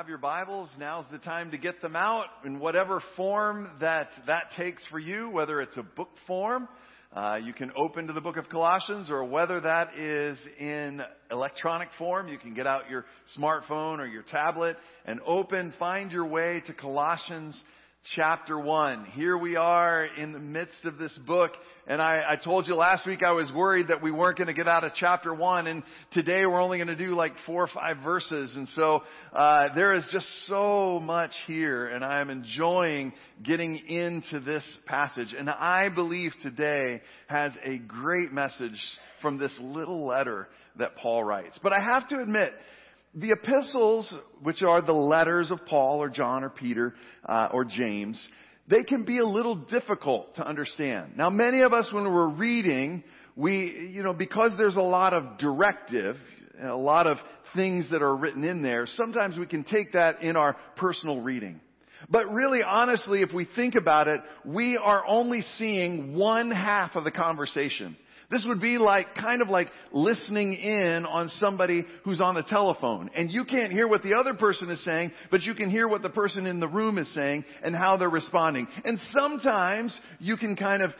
Have your Bibles, now's the time to get them out in whatever form that that takes for you, whether it's a book form, uh, you can open to the book of Colossians, or whether that is in electronic form, you can get out your smartphone or your tablet and open, find your way to Colossians chapter 1. Here we are in the midst of this book. And I, I told you last week I was worried that we weren't going to get out of chapter 1. And today we're only going to do like four or five verses. And so uh, there is just so much here. And I am enjoying getting into this passage. And I believe today has a great message from this little letter that Paul writes. But I have to admit, the epistles, which are the letters of Paul or John or Peter uh, or James, they can be a little difficult to understand. Now, many of us, when we're reading, we, you know, because there's a lot of directive, a lot of things that are written in there, sometimes we can take that in our personal reading. But really, honestly, if we think about it, we are only seeing one half of the conversation. This would be like, kind of like listening in on somebody who's on the telephone. And you can't hear what the other person is saying, but you can hear what the person in the room is saying and how they're responding. And sometimes you can kind of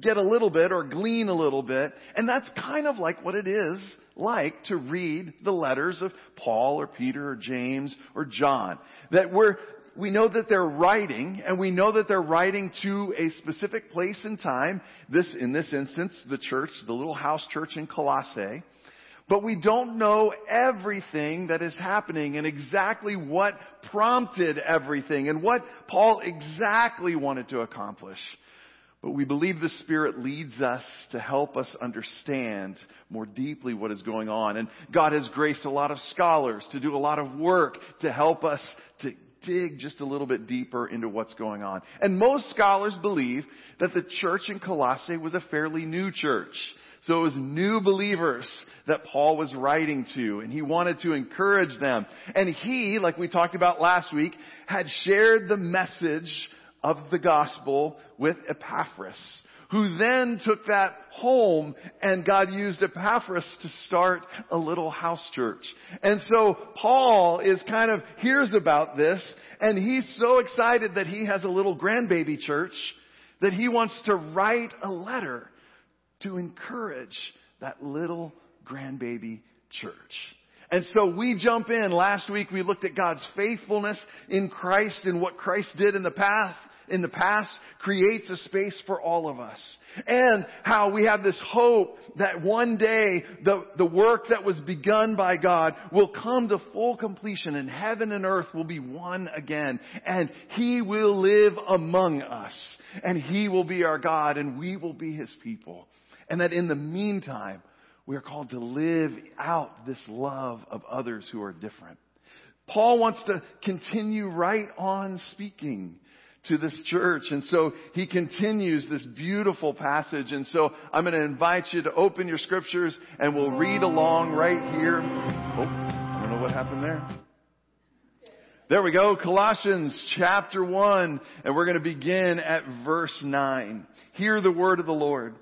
get a little bit or glean a little bit. And that's kind of like what it is like to read the letters of Paul or Peter or James or John. That we're, we know that they're writing, and we know that they're writing to a specific place and time. This, in this instance, the church, the little house church in Colossae. But we don't know everything that is happening and exactly what prompted everything and what Paul exactly wanted to accomplish. But we believe the Spirit leads us to help us understand more deeply what is going on. And God has graced a lot of scholars to do a lot of work to help us to dig just a little bit deeper into what's going on. And most scholars believe that the church in Colossae was a fairly new church. So it was new believers that Paul was writing to, and he wanted to encourage them. And he, like we talked about last week, had shared the message of the gospel with Epaphras who then took that home and God used Epaphras to start a little house church. And so Paul is kind of hears about this and he's so excited that he has a little grandbaby church that he wants to write a letter to encourage that little grandbaby church. And so we jump in. Last week we looked at God's faithfulness in Christ and what Christ did in the past in the past creates a space for all of us. And how we have this hope that one day the, the work that was begun by God will come to full completion and heaven and earth will be one again. And He will live among us. And He will be our God and we will be His people. And that in the meantime, we are called to live out this love of others who are different. Paul wants to continue right on speaking to this church. And so he continues this beautiful passage. And so I'm going to invite you to open your scriptures and we'll read along right here. Oh, I don't know what happened there. There we go. Colossians chapter 1 and we're going to begin at verse 9. Hear the word of the Lord.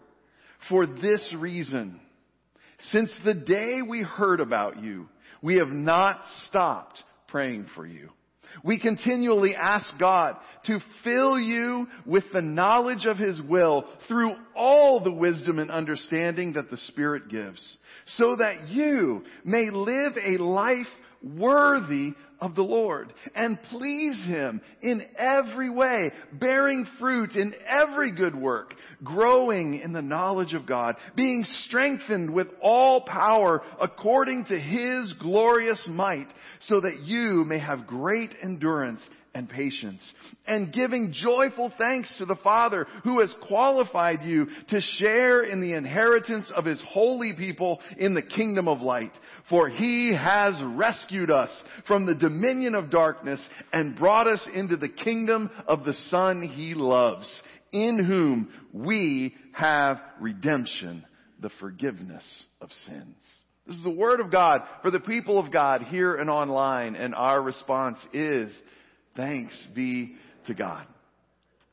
For this reason, since the day we heard about you, we have not stopped praying for you. We continually ask God to fill you with the knowledge of His will through all the wisdom and understanding that the Spirit gives, so that you may live a life worthy of the Lord and please Him in every way, bearing fruit in every good work, growing in the knowledge of God, being strengthened with all power according to His glorious might, so that you may have great endurance and patience, and giving joyful thanks to the Father who has qualified you to share in the inheritance of his holy people in the kingdom of light. For he has rescued us from the dominion of darkness and brought us into the kingdom of the Son he loves, in whom we have redemption, the forgiveness of sins. This is the Word of God for the people of God here and online, and our response is Thanks be to God.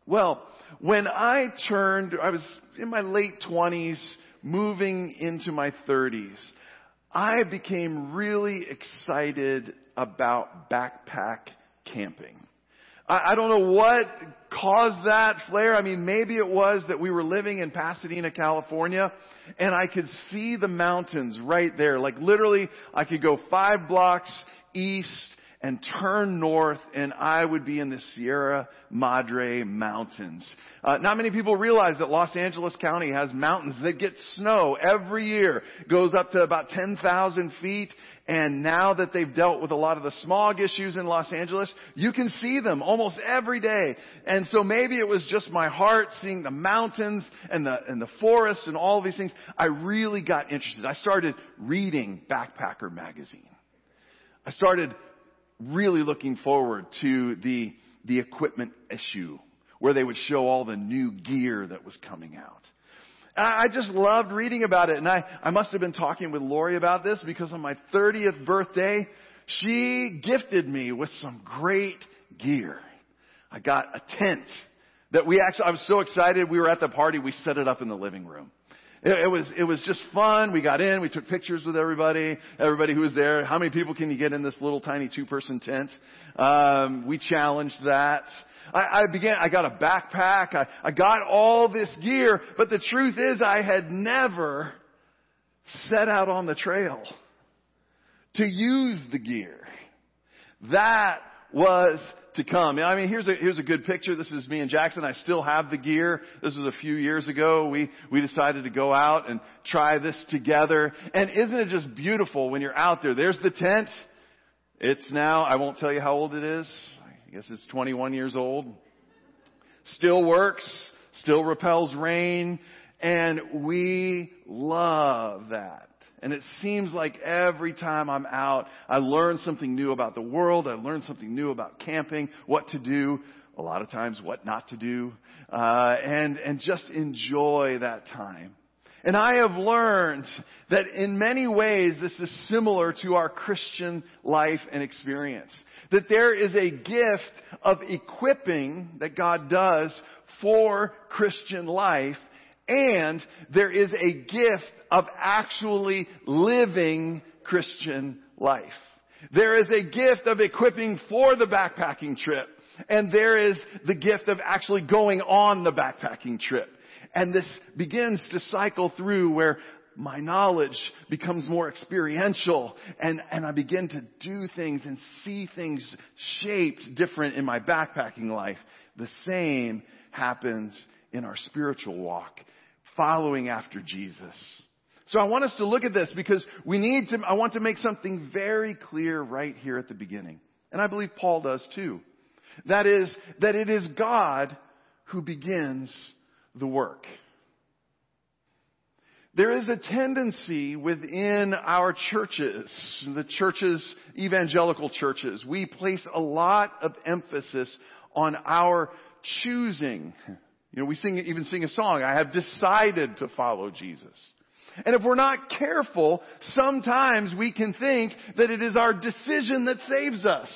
Well, when I turned, I was in my late 20s, moving into my 30s, I became really excited about backpack camping. I, I don't know what caused that flare. I mean, maybe it was that we were living in Pasadena, California, and I could see the mountains right there. Like literally, I could go five blocks east and turn north and I would be in the Sierra Madre Mountains. Uh, not many people realize that Los Angeles County has mountains that get snow every year. Goes up to about 10,000 feet. And now that they've dealt with a lot of the smog issues in Los Angeles, you can see them almost every day. And so maybe it was just my heart seeing the mountains and the, and the forests and all these things. I really got interested. I started reading Backpacker magazine. I started really looking forward to the, the equipment issue where they would show all the new gear that was coming out. I just loved reading about it and I, I must have been talking with Lori about this because on my 30th birthday, she gifted me with some great gear. I got a tent that we actually, I was so excited. We were at the party. We set it up in the living room. It, it, was, it was just fun. We got in, we took pictures with everybody, everybody who was there. How many people can you get in this little tiny two person tent? Um, we challenged that. I, I began, I got a backpack, I, I got all this gear, but the truth is I had never set out on the trail to use the gear. That was to come. I mean, here's a, here's a good picture. This is me and Jackson. I still have the gear. This was a few years ago. We, we decided to go out and try this together. And isn't it just beautiful when you're out there? There's the tent. It's now, I won't tell you how old it is. I guess it's 21 years old. Still works. Still repels rain. And we love that. And it seems like every time I'm out, I learn something new about the world. I learn something new about camping, what to do, a lot of times what not to do, uh, and and just enjoy that time. And I have learned that in many ways this is similar to our Christian life and experience. That there is a gift of equipping that God does for Christian life and there is a gift of actually living Christian life. There is a gift of equipping for the backpacking trip. And there is the gift of actually going on the backpacking trip. And this begins to cycle through where my knowledge becomes more experiential and, and I begin to do things and see things shaped different in my backpacking life. The same happens in our spiritual walk following after Jesus. So I want us to look at this because we need to, I want to make something very clear right here at the beginning. And I believe Paul does too. That is, that it is God who begins the work. There is a tendency within our churches, the churches, evangelical churches, we place a lot of emphasis on our choosing you know, we sing, even sing a song, I have decided to follow Jesus. And if we're not careful, sometimes we can think that it is our decision that saves us.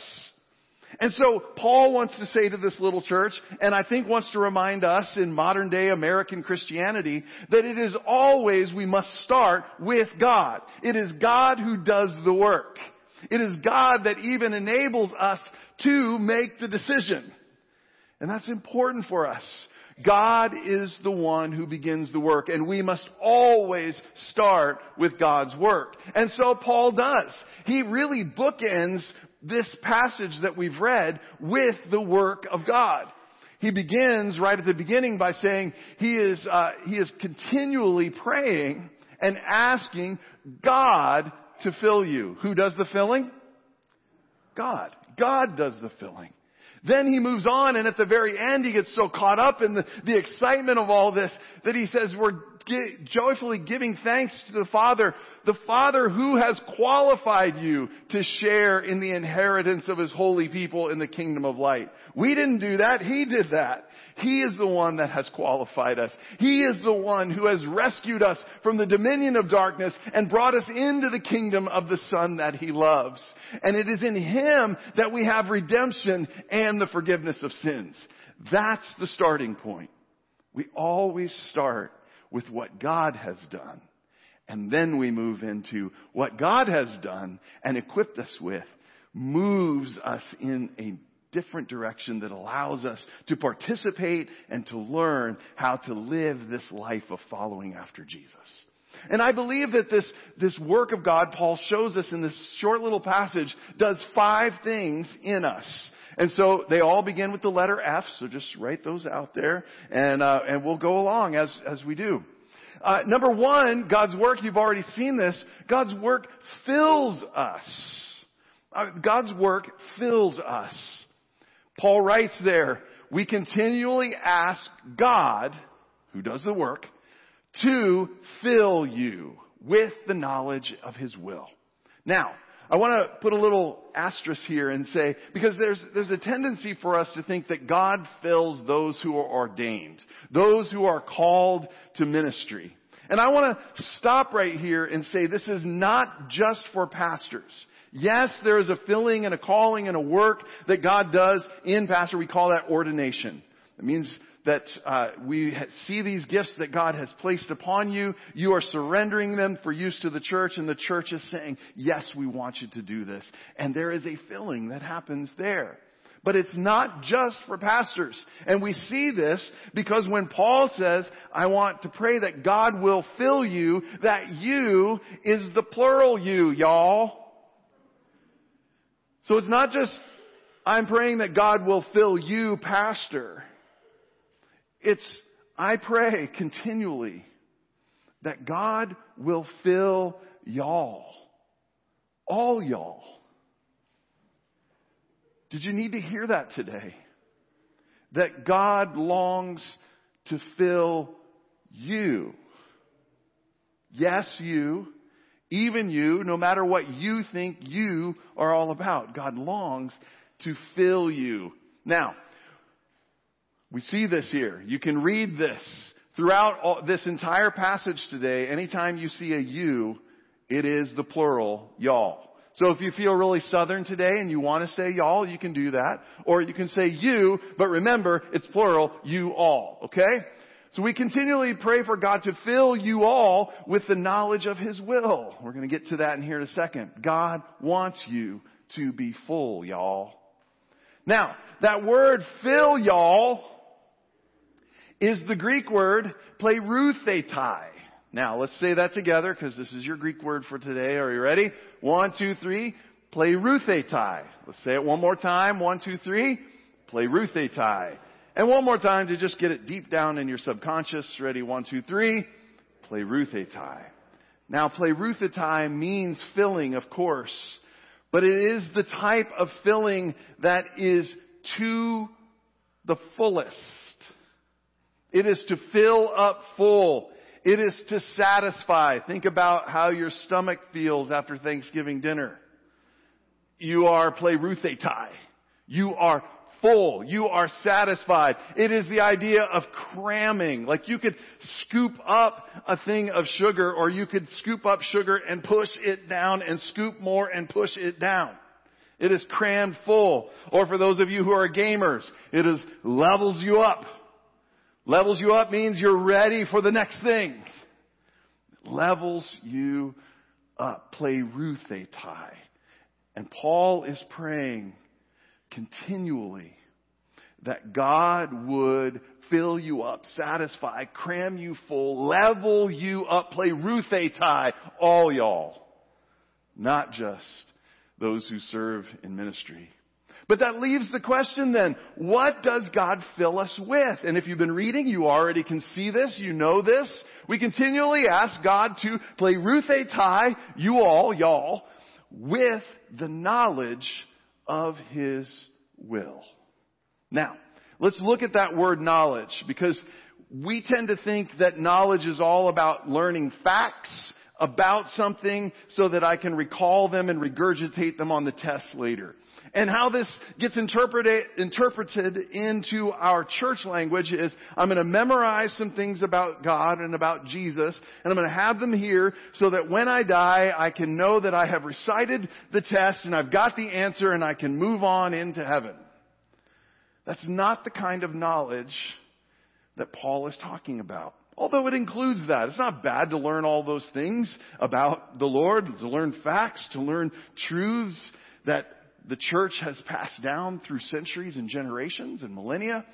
And so Paul wants to say to this little church, and I think wants to remind us in modern day American Christianity, that it is always we must start with God. It is God who does the work. It is God that even enables us to make the decision. And that's important for us. God is the one who begins the work and we must always start with God's work. And so Paul does. He really bookends this passage that we've read with the work of God. He begins right at the beginning by saying he is, uh, he is continually praying and asking God to fill you. Who does the filling? God. God does the filling. Then he moves on and at the very end he gets so caught up in the, the excitement of all this that he says we're joyfully giving thanks to the Father, the Father who has qualified you to share in the inheritance of His holy people in the kingdom of light. We didn't do that. He did that. He is the one that has qualified us. He is the one who has rescued us from the dominion of darkness and brought us into the kingdom of the Son that He loves. And it is in Him that we have redemption and the forgiveness of sins. That's the starting point. We always start with what God has done. And then we move into what God has done and equipped us with moves us in a different direction that allows us to participate and to learn how to live this life of following after Jesus. And I believe that this, this work of God, Paul shows us in this short little passage, does five things in us. And so they all begin with the letter F, so just write those out there, and, uh, and we'll go along as, as we do. Uh, number one, God's work, you've already seen this, God's work fills us. Uh, God's work fills us. Paul writes there, we continually ask God, who does the work, to fill you with the knowledge of His will. Now, I want to put a little asterisk here and say, because there's, there's a tendency for us to think that God fills those who are ordained, those who are called to ministry. And I want to stop right here and say this is not just for pastors. Yes, there is a filling and a calling and a work that God does in pastor. We call that ordination. It means that uh, we see these gifts that God has placed upon you. You are surrendering them for use to the church, and the church is saying, "Yes, we want you to do this." And there is a filling that happens there. But it's not just for pastors. And we see this because when Paul says, I want to pray that God will fill you, that you is the plural you, y'all. So it's not just, I'm praying that God will fill you, pastor. It's, I pray continually that God will fill y'all. All y'all. Did you need to hear that today? That God longs to fill you. Yes, you. Even you, no matter what you think you are all about. God longs to fill you. Now, we see this here. You can read this throughout all, this entire passage today. Anytime you see a you, it is the plural, y'all. So if you feel really southern today and you want to say y'all, you can do that. Or you can say you, but remember, it's plural, you all. Okay? So we continually pray for God to fill you all with the knowledge of His will. We're going to get to that in here in a second. God wants you to be full, y'all. Now, that word fill, y'all, is the Greek word plereuthetai. Now, let's say that together because this is your Greek word for today. Are you ready? One, two, three. Plereuthetai. Let's say it one more time. One, two, three. Plereuthetai. And one more time to just get it deep down in your subconscious. Ready? One, two, three. Plereuthetai. Now, plereuthetai means filling, of course, but it is the type of filling that is to the fullest. It is to fill up full. It is to satisfy. Think about how your stomach feels after Thanksgiving dinner. You are plereuthetai. You are full. You are satisfied. It is the idea of cramming. Like you could scoop up a thing of sugar or you could scoop up sugar and push it down and scoop more and push it down. It is crammed full. Or for those of you who are gamers, it is levels you up. Levels you up means you're ready for the next thing. levels you up. Play Ruth a tie, And Paul is praying continually that God would fill you up, satisfy, cram you full, level you up, plereuthetai, all y'all. Not just those who serve in ministry. But that leaves the question then, what does God fill us with? And if you've been reading, you already can see this, you know this. We continually ask God to plereuthetai, you all, y'all, with the knowledge of His will. Now, let's look at that word knowledge because we tend to think that knowledge is all about learning facts about something so that I can recall them and regurgitate them on the test later. And how this gets interpreted, interpreted into our church language is I'm going to memorize some things about God and about Jesus and I'm going to have them here so that when I die I can know that I have recited the test and I've got the answer and I can move on into heaven. That's not the kind of knowledge that Paul is talking about. Although it includes that. It's not bad to learn all those things about the Lord, to learn facts, to learn truths that the church has passed down through centuries and generations and millennia.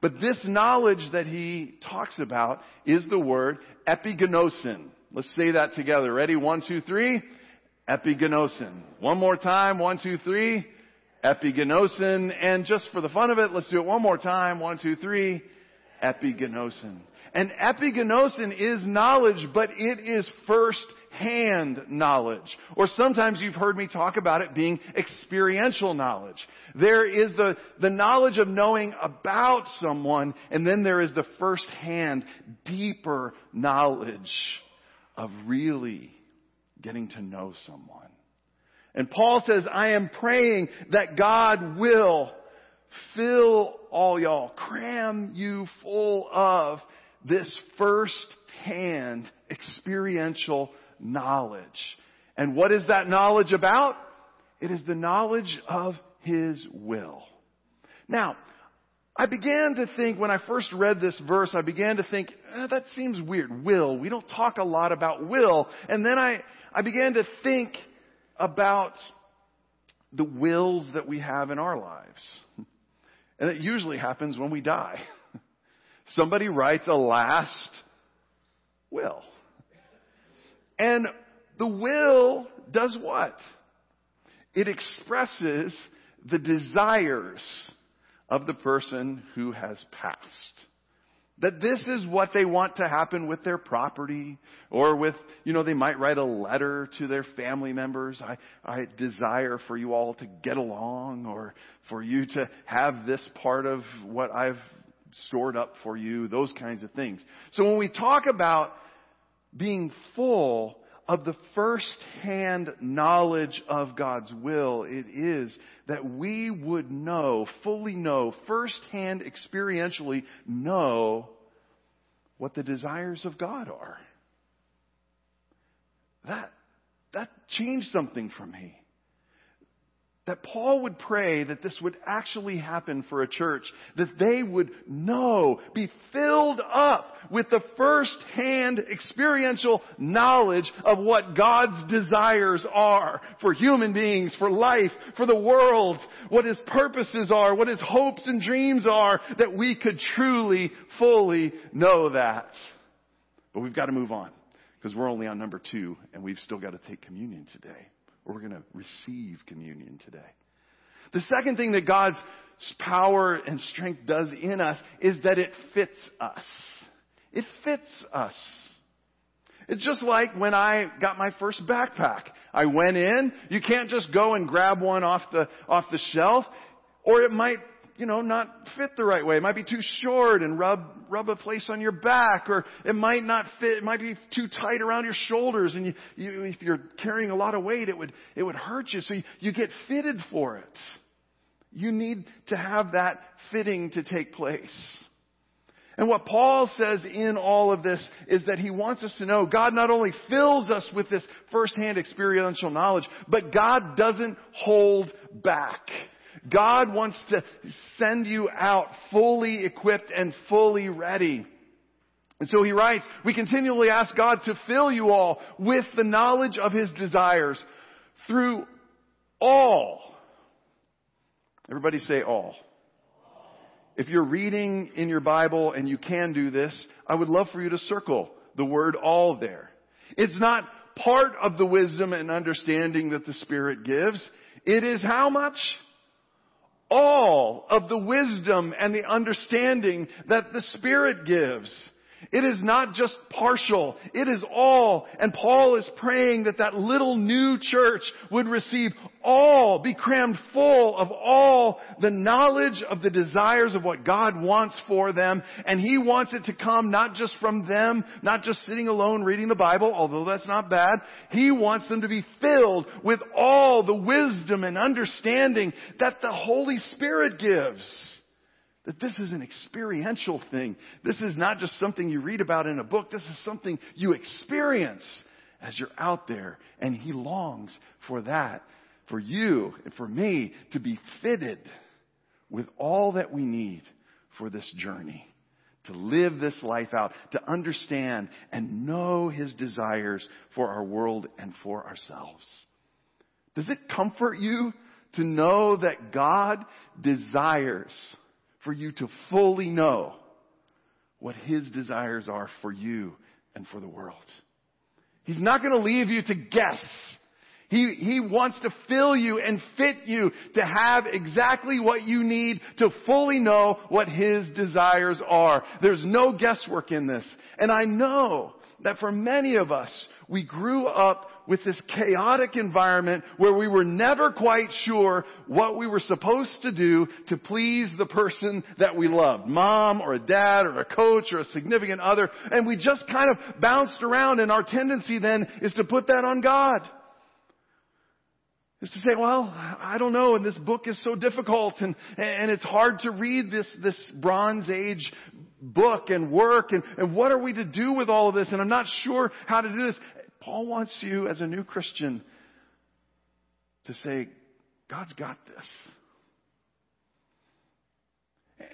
But this knowledge that he talks about is the word epigenosin. Let's say that together. Ready? One, two, three. Epigenosin. One more time. One, two, three. Epigenosin. And just for the fun of it, let's do it one more time. One, two, three. Epigenosin. And epigenosin is knowledge, but it is first hand knowledge. Or sometimes you've heard me talk about it being experiential knowledge. There is the, the knowledge of knowing about someone, and then there is the first hand, deeper knowledge of really getting to know someone. And Paul says, I am praying that God will fill all y'all, cram you full of this first hand experiential knowledge. And what is that knowledge about? It is the knowledge of His will. Now, I began to think, when I first read this verse, I began to think, eh, that seems weird. Will. We don't talk a lot about will. And then I, I began to think about the wills that we have in our lives. And it usually happens when we die. Somebody writes a last will. And the will does what? It expresses the desires of the person who has passed. That this is what they want to happen with their property or with, you know, they might write a letter to their family members. I, I desire for you all to get along or for you to have this part of what I've stored up for you, those kinds of things. So when we talk about being full of the first-hand knowledge of God's will, it is that we would know, fully know, first-hand experientially know what the desires of God are. That, that changed something for me that Paul would pray that this would actually happen for a church, that they would know, be filled up with the first-hand experiential knowledge of what God's desires are for human beings, for life, for the world, what His purposes are, what His hopes and dreams are, that we could truly, fully know that. But we've got to move on, because we're only on number two, and we've still got to take communion today we're going to receive communion today. The second thing that God's power and strength does in us is that it fits us. It fits us. It's just like when I got my first backpack. I went in, you can't just go and grab one off the, off the shelf, or it might you know, not fit the right way. It might be too short and rub, rub a place on your back, or it might not fit, it might be too tight around your shoulders, and you, you, if you're carrying a lot of weight, it would, it would hurt you, so you, you get fitted for it. You need to have that fitting to take place. And what Paul says in all of this is that he wants us to know God not only fills us with this firsthand experiential knowledge, but God doesn't hold back. God wants to send you out fully equipped and fully ready. And so he writes, we continually ask God to fill you all with the knowledge of his desires through all. Everybody say all. If you're reading in your Bible and you can do this, I would love for you to circle the word all there. It's not part of the wisdom and understanding that the Spirit gives. It is how much? All of the wisdom and the understanding that the Spirit gives. It is not just partial. It is all. And Paul is praying that that little new church would receive all, be crammed full of all the knowledge of the desires of what God wants for them. And He wants it to come not just from them, not just sitting alone reading the Bible, although that's not bad. He wants them to be filled with all the wisdom and understanding that the Holy Spirit gives. That this is an experiential thing. This is not just something you read about in a book. This is something you experience as you're out there. And He longs for that, for you and for me to be fitted with all that we need for this journey. To live this life out, to understand and know His desires for our world and for ourselves. Does it comfort you to know that God desires for you to fully know what His desires are for you and for the world. He's not going to leave you to guess. He, he wants to fill you and fit you to have exactly what you need to fully know what His desires are. There's no guesswork in this. And I know that for many of us, we grew up with this chaotic environment where we were never quite sure what we were supposed to do to please the person that we loved. Mom or a dad or a coach or a significant other. And we just kind of bounced around and our tendency then is to put that on God. Is to say, well, I don't know, and this book is so difficult and, and it's hard to read this, this Bronze Age book and work and, and what are we to do with all of this and I'm not sure how to do this. Paul wants you as a new Christian to say, God's got this.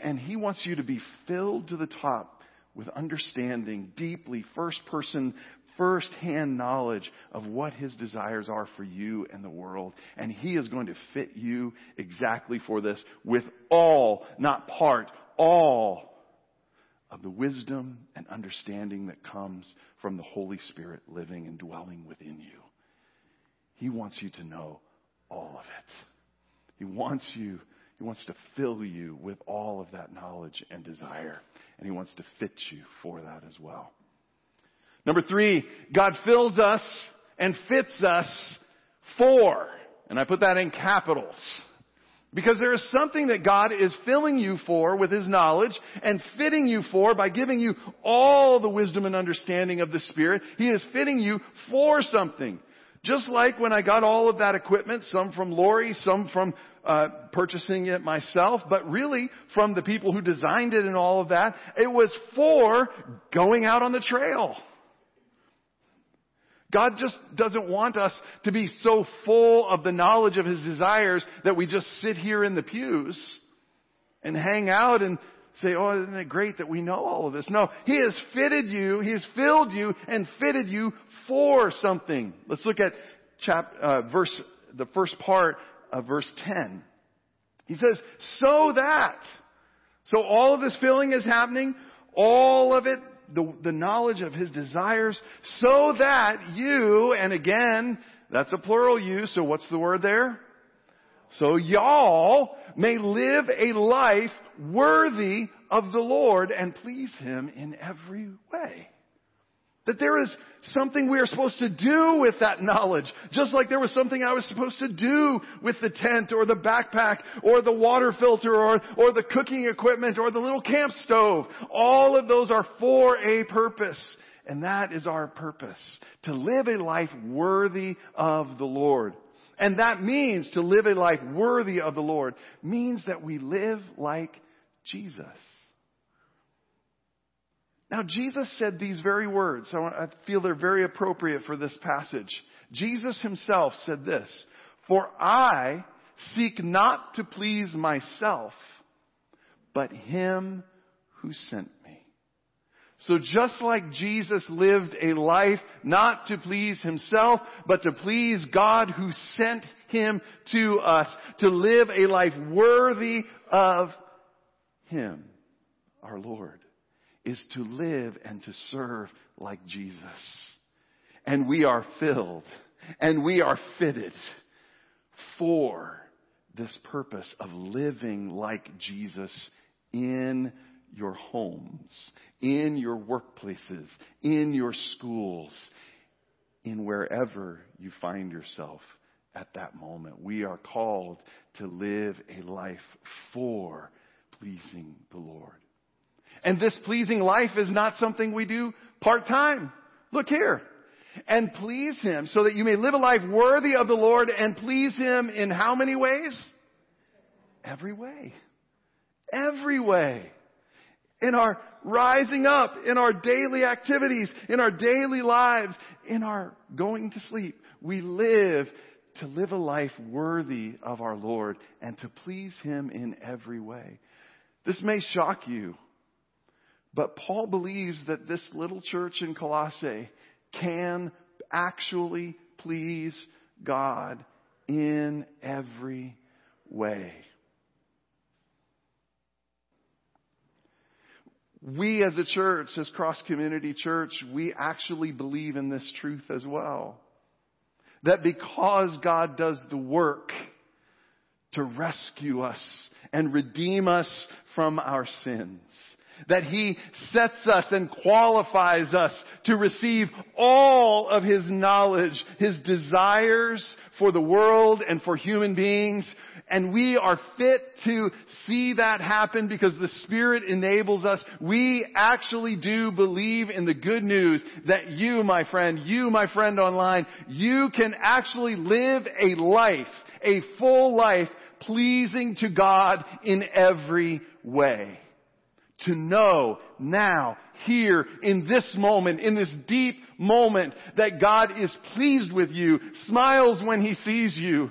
And He wants you to be filled to the top with understanding, deeply, first person, first hand knowledge of what His desires are for you and the world. And He is going to fit you exactly for this with all, not part, all of the wisdom and understanding that comes from the Holy Spirit living and dwelling within you. He wants you to know all of it. He wants you, He wants to fill you with all of that knowledge and desire. And He wants to fit you for that as well. Number three, God fills us and fits us for, and I put that in capitals. Because there is something that God is filling you for with His knowledge and fitting you for by giving you all the wisdom and understanding of the Spirit. He is fitting you for something. Just like when I got all of that equipment, some from Lori, some from uh, purchasing it myself, but really from the people who designed it and all of that, it was for going out on the trail. God just doesn't want us to be so full of the knowledge of His desires that we just sit here in the pews and hang out and say, oh, isn't it great that we know all of this? No, He has fitted you, He has filled you and fitted you for something. Let's look at chap, uh, verse, the first part of verse 10. He says, so that. So all of this filling is happening. All of it the, the knowledge of his desires so that you, and again, that's a plural you, so what's the word there? So y'all may live a life worthy of the Lord and please Him in every way. That there is something we are supposed to do with that knowledge. Just like there was something I was supposed to do with the tent or the backpack or the water filter or, or the cooking equipment or the little camp stove. All of those are for a purpose. And that is our purpose. To live a life worthy of the Lord. And that means to live a life worthy of the Lord means that we live like Jesus. Now, Jesus said these very words. I feel they're very appropriate for this passage. Jesus himself said this, For I seek not to please myself, but him who sent me. So just like Jesus lived a life not to please himself, but to please God who sent him to us, to live a life worthy of him, our Lord is to live and to serve like Jesus. And we are filled and we are fitted for this purpose of living like Jesus in your homes, in your workplaces, in your schools, in wherever you find yourself at that moment. We are called to live a life for pleasing the Lord. And this pleasing life is not something we do part time. Look here. And please Him so that you may live a life worthy of the Lord and please Him in how many ways? Every way. Every way. In our rising up, in our daily activities, in our daily lives, in our going to sleep. We live to live a life worthy of our Lord and to please Him in every way. This may shock you, but Paul believes that this little church in Colossae can actually please God in every way. We as a church, as Cross Community Church, we actually believe in this truth as well. That because God does the work to rescue us and redeem us from our sins, that He sets us and qualifies us to receive all of His knowledge, His desires for the world and for human beings. And we are fit to see that happen because the Spirit enables us. We actually do believe in the good news that you, my friend, you, my friend online, you can actually live a life, a full life pleasing to God in every way to know now, here, in this moment, in this deep moment, that God is pleased with you, smiles when He sees you,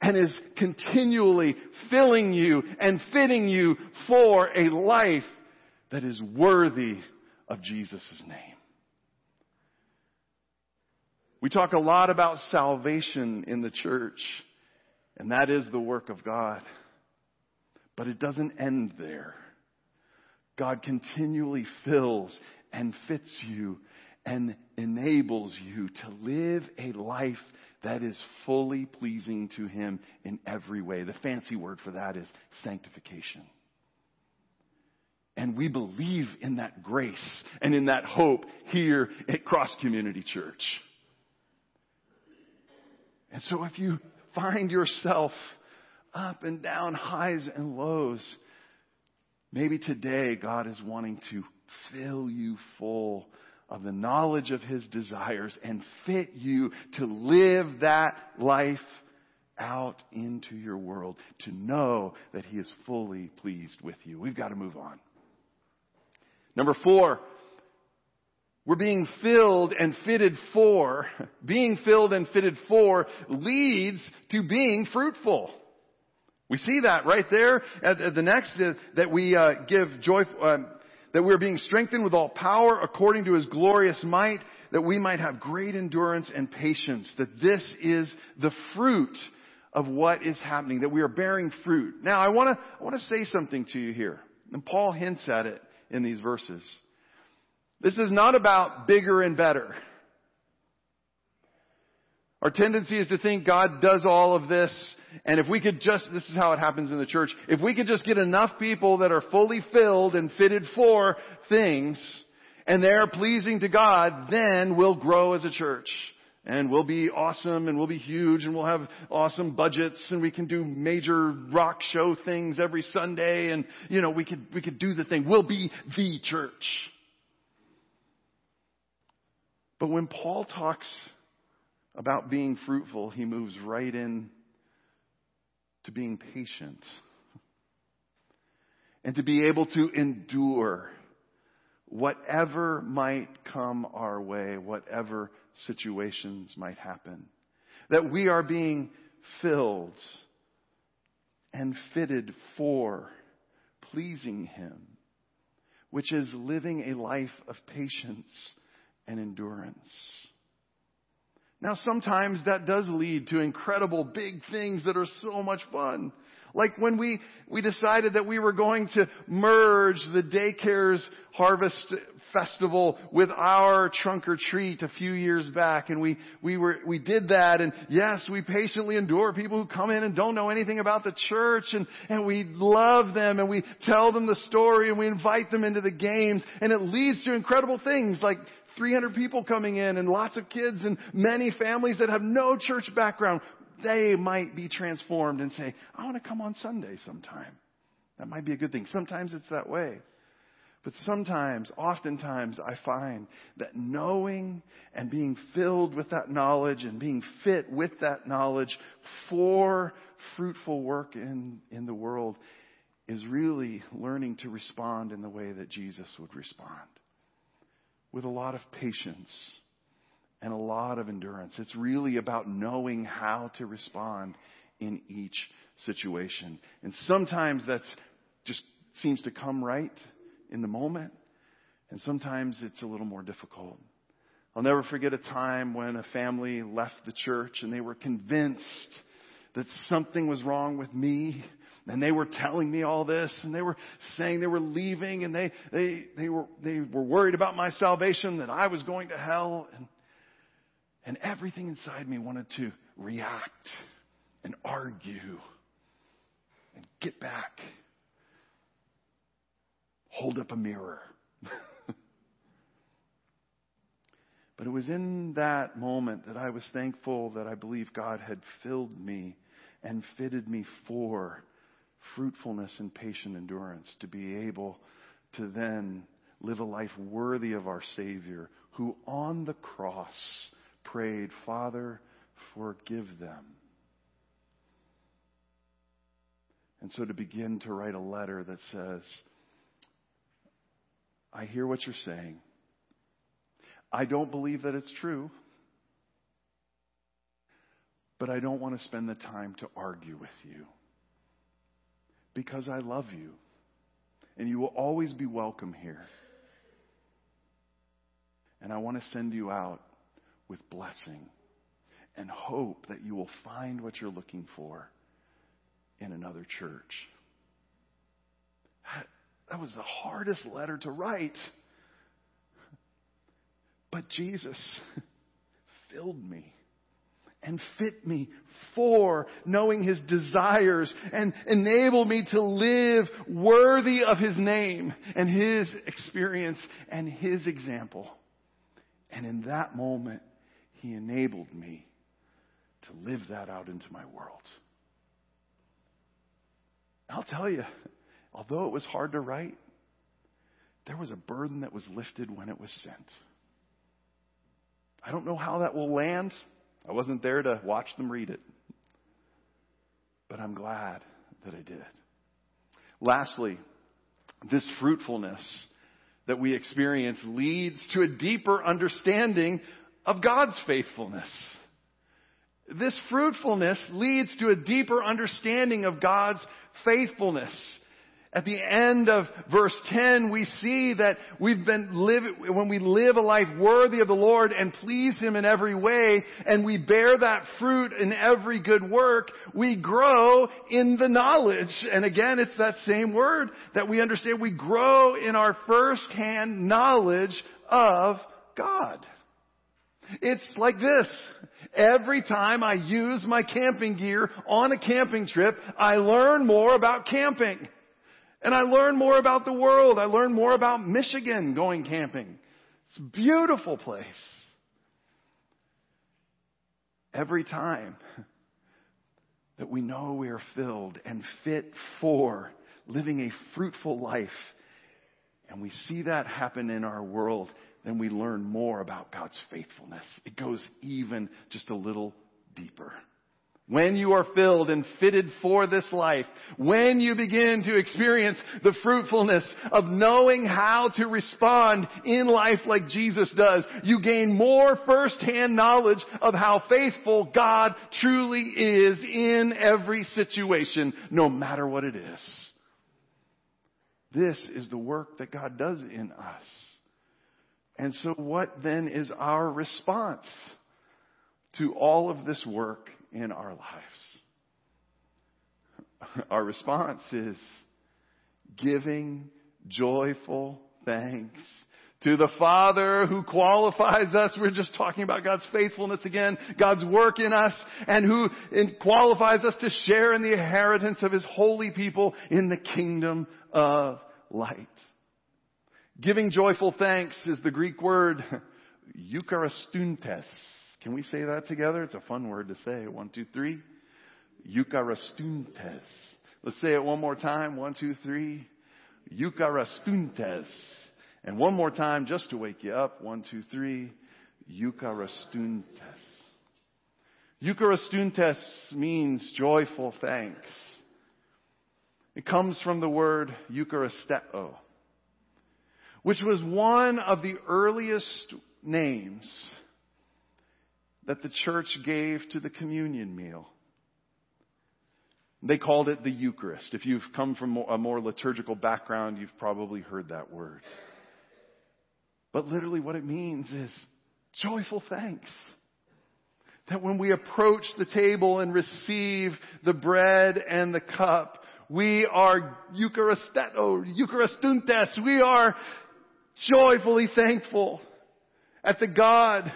and is continually filling you and fitting you for a life that is worthy of Jesus' name. We talk a lot about salvation in the church, and that is the work of God. But it doesn't end there. God continually fills and fits you and enables you to live a life that is fully pleasing to Him in every way. The fancy word for that is sanctification. And we believe in that grace and in that hope here at Cross Community Church. And so if you find yourself up and down, highs and lows, Maybe today God is wanting to fill you full of the knowledge of His desires and fit you to live that life out into your world, to know that He is fully pleased with you. We've got to move on. Number four, we're being filled and fitted for, being filled and fitted for leads to being fruitful. We see that right there at, the next uh, that we uh, give joy, um, that we're being strengthened with all power according to His glorious might, that we might have great endurance and patience. That this is the fruit of what is happening. That we are bearing fruit. Now, I want to I want to say something to you here, and Paul hints at it in these verses. This is not about bigger and better. Our tendency is to think God does all of this, and if we could just, this is how it happens in the church, if we could just get enough people that are fully filled and fitted for things, and they're pleasing to God, then we'll grow as a church. And we'll be awesome and we'll be huge and we'll have awesome budgets and we can do major rock show things every Sunday and, you know, we could, we could do the thing. We'll be the church. But when Paul talks about being fruitful, he moves right in to being patient and to be able to endure whatever might come our way, whatever situations might happen. That we are being filled and fitted for pleasing Him, which is living a life of patience and endurance. Now sometimes that does lead to incredible big things that are so much fun. Like when we, we decided that we were going to merge the daycare's harvest festival with our trunk or treat a few years back. And we, we were, we did that. And yes, we patiently endure people who come in and don't know anything about the church. And, and we love them and we tell them the story and we invite them into the games. And it leads to incredible things like 300 people coming in and lots of kids and many families that have no church background. They might be transformed and say, I want to come on Sunday sometime. That might be a good thing. Sometimes it's that way. But sometimes, oftentimes, I find that knowing and being filled with that knowledge and being fit with that knowledge for fruitful work in, in the world is really learning to respond in the way that Jesus would respond. With a lot of patience and a lot of endurance. It's really about knowing how to respond in each situation. And sometimes that just seems to come right in the moment. And sometimes it's a little more difficult. I'll never forget a time when a family left the church and they were convinced that something was wrong with me. And they were telling me all this and they were saying they were leaving and they, they, they were, they were worried about my salvation, that I was going to hell. And, and everything inside me wanted to react and argue and get back hold up a mirror. but it was in that moment that I was thankful that I believe God had filled me and fitted me for fruitfulness and patient endurance to be able to then live a life worthy of our Savior who on the cross prayed, Father, forgive them. And so to begin to write a letter that says, I hear what you're saying. I don't believe that it's true. But I don't want to spend the time to argue with you. Because I love you. And you will always be welcome here. And I want to send you out with blessing and hope that you will find what you're looking for in another church. That was the hardest letter to write. But Jesus filled me and fit me for knowing his desires and enable me to live worthy of his name and his experience and his example. And in that moment, he enabled me to live that out into my world. I'll tell you, although it was hard to write, there was a burden that was lifted when it was sent. I don't know how that will land. I wasn't there to watch them read it. But I'm glad that I did. Lastly, this fruitfulness that we experience leads to a deeper understanding of God's faithfulness. This fruitfulness leads to a deeper understanding of God's faithfulness. At the end of verse 10, we see that we've been live, when we live a life worthy of the Lord and please Him in every way, and we bear that fruit in every good work, we grow in the knowledge. And again, it's that same word that we understand. We grow in our first-hand knowledge of God. It's like this. Every time I use my camping gear on a camping trip, I learn more about camping. And I learn more about the world. I learn more about Michigan going camping. It's a beautiful place. Every time that we know we are filled and fit for living a fruitful life, and we see that happen in our world, then we learn more about God's faithfulness. It goes even just a little deeper. When you are filled and fitted for this life, when you begin to experience the fruitfulness of knowing how to respond in life like Jesus does, you gain more firsthand knowledge of how faithful God truly is in every situation, no matter what it is. This is the work that God does in us. And so what then is our response to all of this work in our lives? Our response is giving joyful thanks To the Father who qualifies us, we're just talking about God's faithfulness again, God's work in us, and who qualifies us to share in the inheritance of His holy people in the kingdom of light. Giving joyful thanks is the Greek word eucharistuntes. Can we say that together? It's a fun word to say. One, two, three. Eucharistuntes. Let's say it one more time. One, two, three. Eucharistuntes. And one more time just to wake you up. One, two, three. Eucharistuntes. Eucharistuntes means joyful thanks. It comes from the word Eucharisteo, which was one of the earliest names that the church gave to the communion meal. They called it the Eucharist. If you've come from a more liturgical background, you've probably heard that word. But literally what it means is joyful thanks. That when we approach the table and receive the bread and the cup, we are Eucharisteto, Eucharistuntes. We are joyfully thankful at the God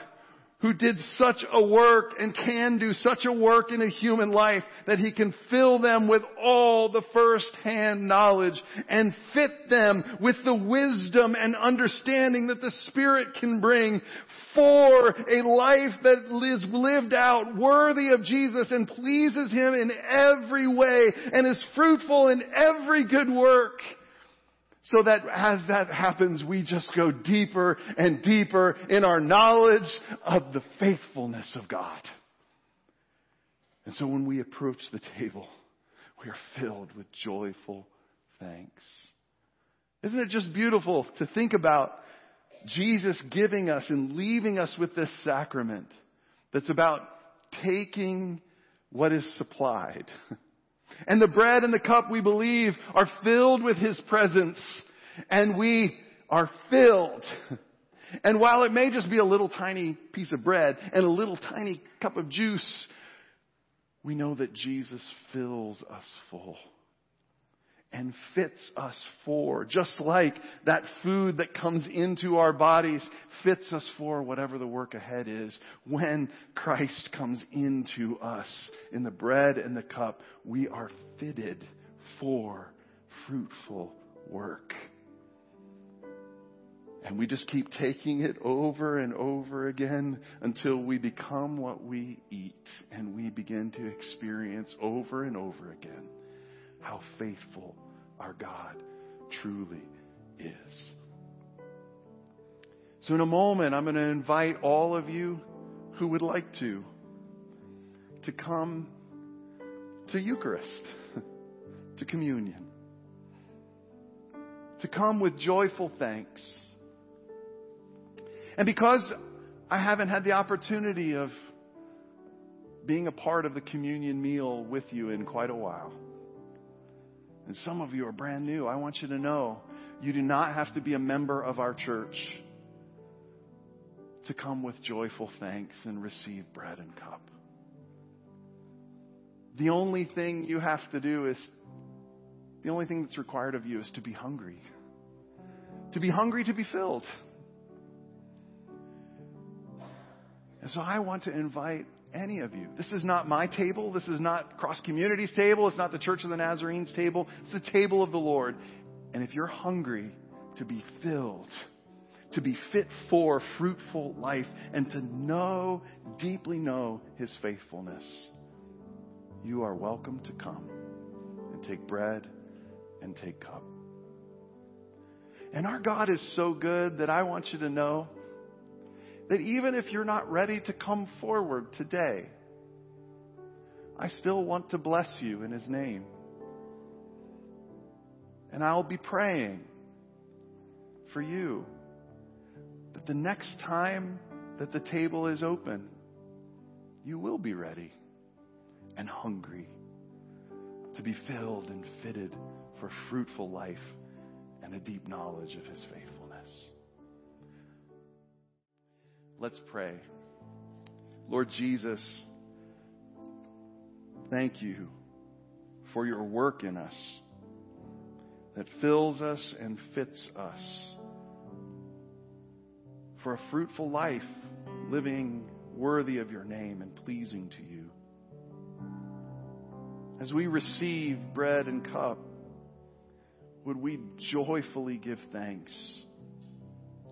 who did such a work and can do such a work in a human life that he can fill them with all the first-hand knowledge and fit them with the wisdom and understanding that the Spirit can bring for a life that is lived out worthy of Jesus and pleases Him in every way and is fruitful in every good work. So that as that happens, we just go deeper and deeper in our knowledge of the faithfulness of God. And so when we approach the table, we are filled with joyful thanks. Isn't it just beautiful to think about Jesus giving us and leaving us with this sacrament that's about taking what is supplied And the bread and the cup we believe are filled with His presence. And we are filled. And while it may just be a little tiny piece of bread and a little tiny cup of juice, we know that Jesus fills us full and fits us for, just like that food that comes into our bodies fits us for whatever the work ahead is. When Christ comes into us in the bread and the cup, we are fitted for fruitful work. And we just keep taking it over and over again until we become what we eat and we begin to experience over and over again how faithful our God truly is. So, in a moment, I'm going to invite all of you who would like to to come to Eucharist, to communion, to come with joyful thanks. And because I haven't had the opportunity of being a part of the communion meal with you in quite a while, and some of you are brand new. I want you to know you do not have to be a member of our church to come with joyful thanks and receive bread and cup. The only thing you have to do is, the only thing that's required of you is to be hungry. To be hungry to be filled. And so I want to invite any of you. This is not my table. This is not Cross Communities table. It's not the Church of the Nazarenes table. It's the table of the Lord. And if you're hungry to be filled, to be fit for fruitful life, and to know, deeply know His faithfulness, you are welcome to come and take bread and take cup. And our God is so good that I want you to know that even if you're not ready to come forward today, I still want to bless you in His name. And I'll be praying for you that the next time that the table is open, you will be ready and hungry to be filled and fitted for fruitful life and a deep knowledge of His faithfulness. Let's pray. Lord Jesus, thank you for your work in us that fills us and fits us for a fruitful life, living worthy of your name and pleasing to you. As we receive bread and cup, would we joyfully give thanks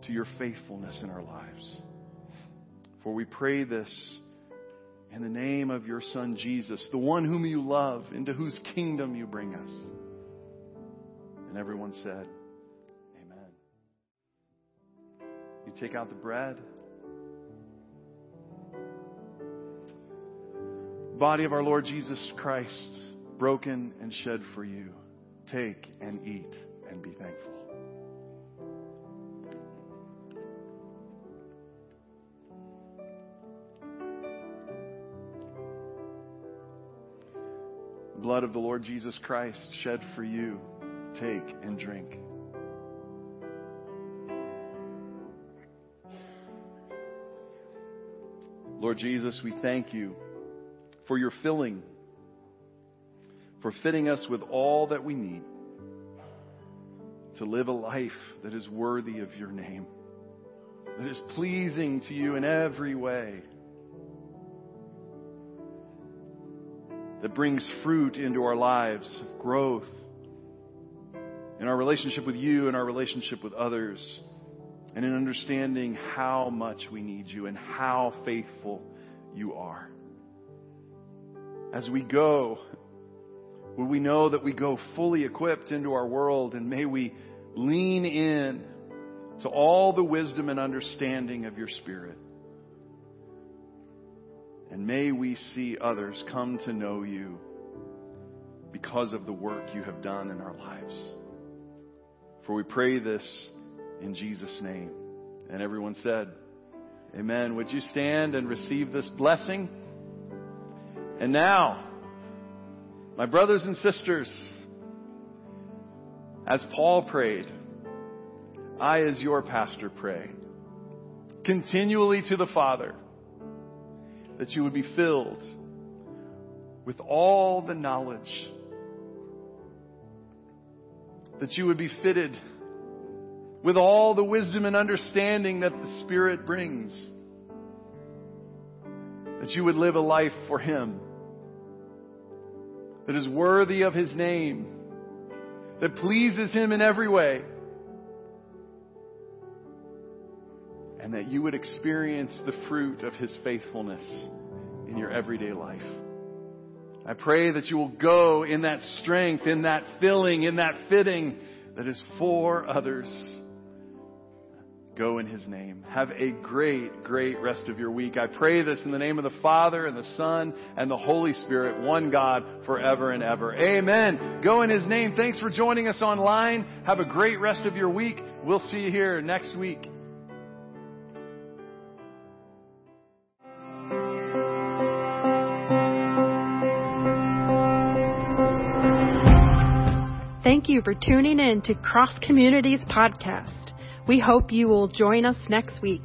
to your faithfulness in our lives? For we pray this in the name of your Son Jesus, the one whom you love, into whose kingdom you bring us. And everyone said, Amen. You take out the bread. Body of our Lord Jesus Christ, broken and shed for you. Take and eat and be thankful. Blood of the Lord Jesus Christ shed for you. Take and drink. Lord Jesus, we thank you for your filling for fitting us with all that we need to live a life that is worthy of your name, that is pleasing to you in every way, that brings fruit into our lives, growth in our relationship with you and our relationship with others, and in understanding how much we need you and how faithful you are. As we go Will we know that we go fully equipped into our world and may we lean in to all the wisdom and understanding of your Spirit. And may we see others come to know you because of the work you have done in our lives. For we pray this in Jesus' name. And everyone said, Amen. Would you stand and receive this blessing? And now, my brothers and sisters, as Paul prayed, I, as your pastor, pray continually to the Father that you would be filled with all the knowledge, that you would be fitted with all the wisdom and understanding that the Spirit brings, that you would live a life for Him that is worthy of his name, that pleases him in every way, and that you would experience the fruit of his faithfulness in your everyday life. I pray that you will go in that strength, in that filling, in that fitting that is for others go in his name. Have a great, great rest of your week. I pray this in the name of the Father and the Son and the Holy Spirit, one God forever and ever. Amen. Go in his name. Thanks for joining us online. Have a great rest of your week. We'll see you here next week. Thank you for tuning in to Cross Communities Podcast. We hope you will join us next week.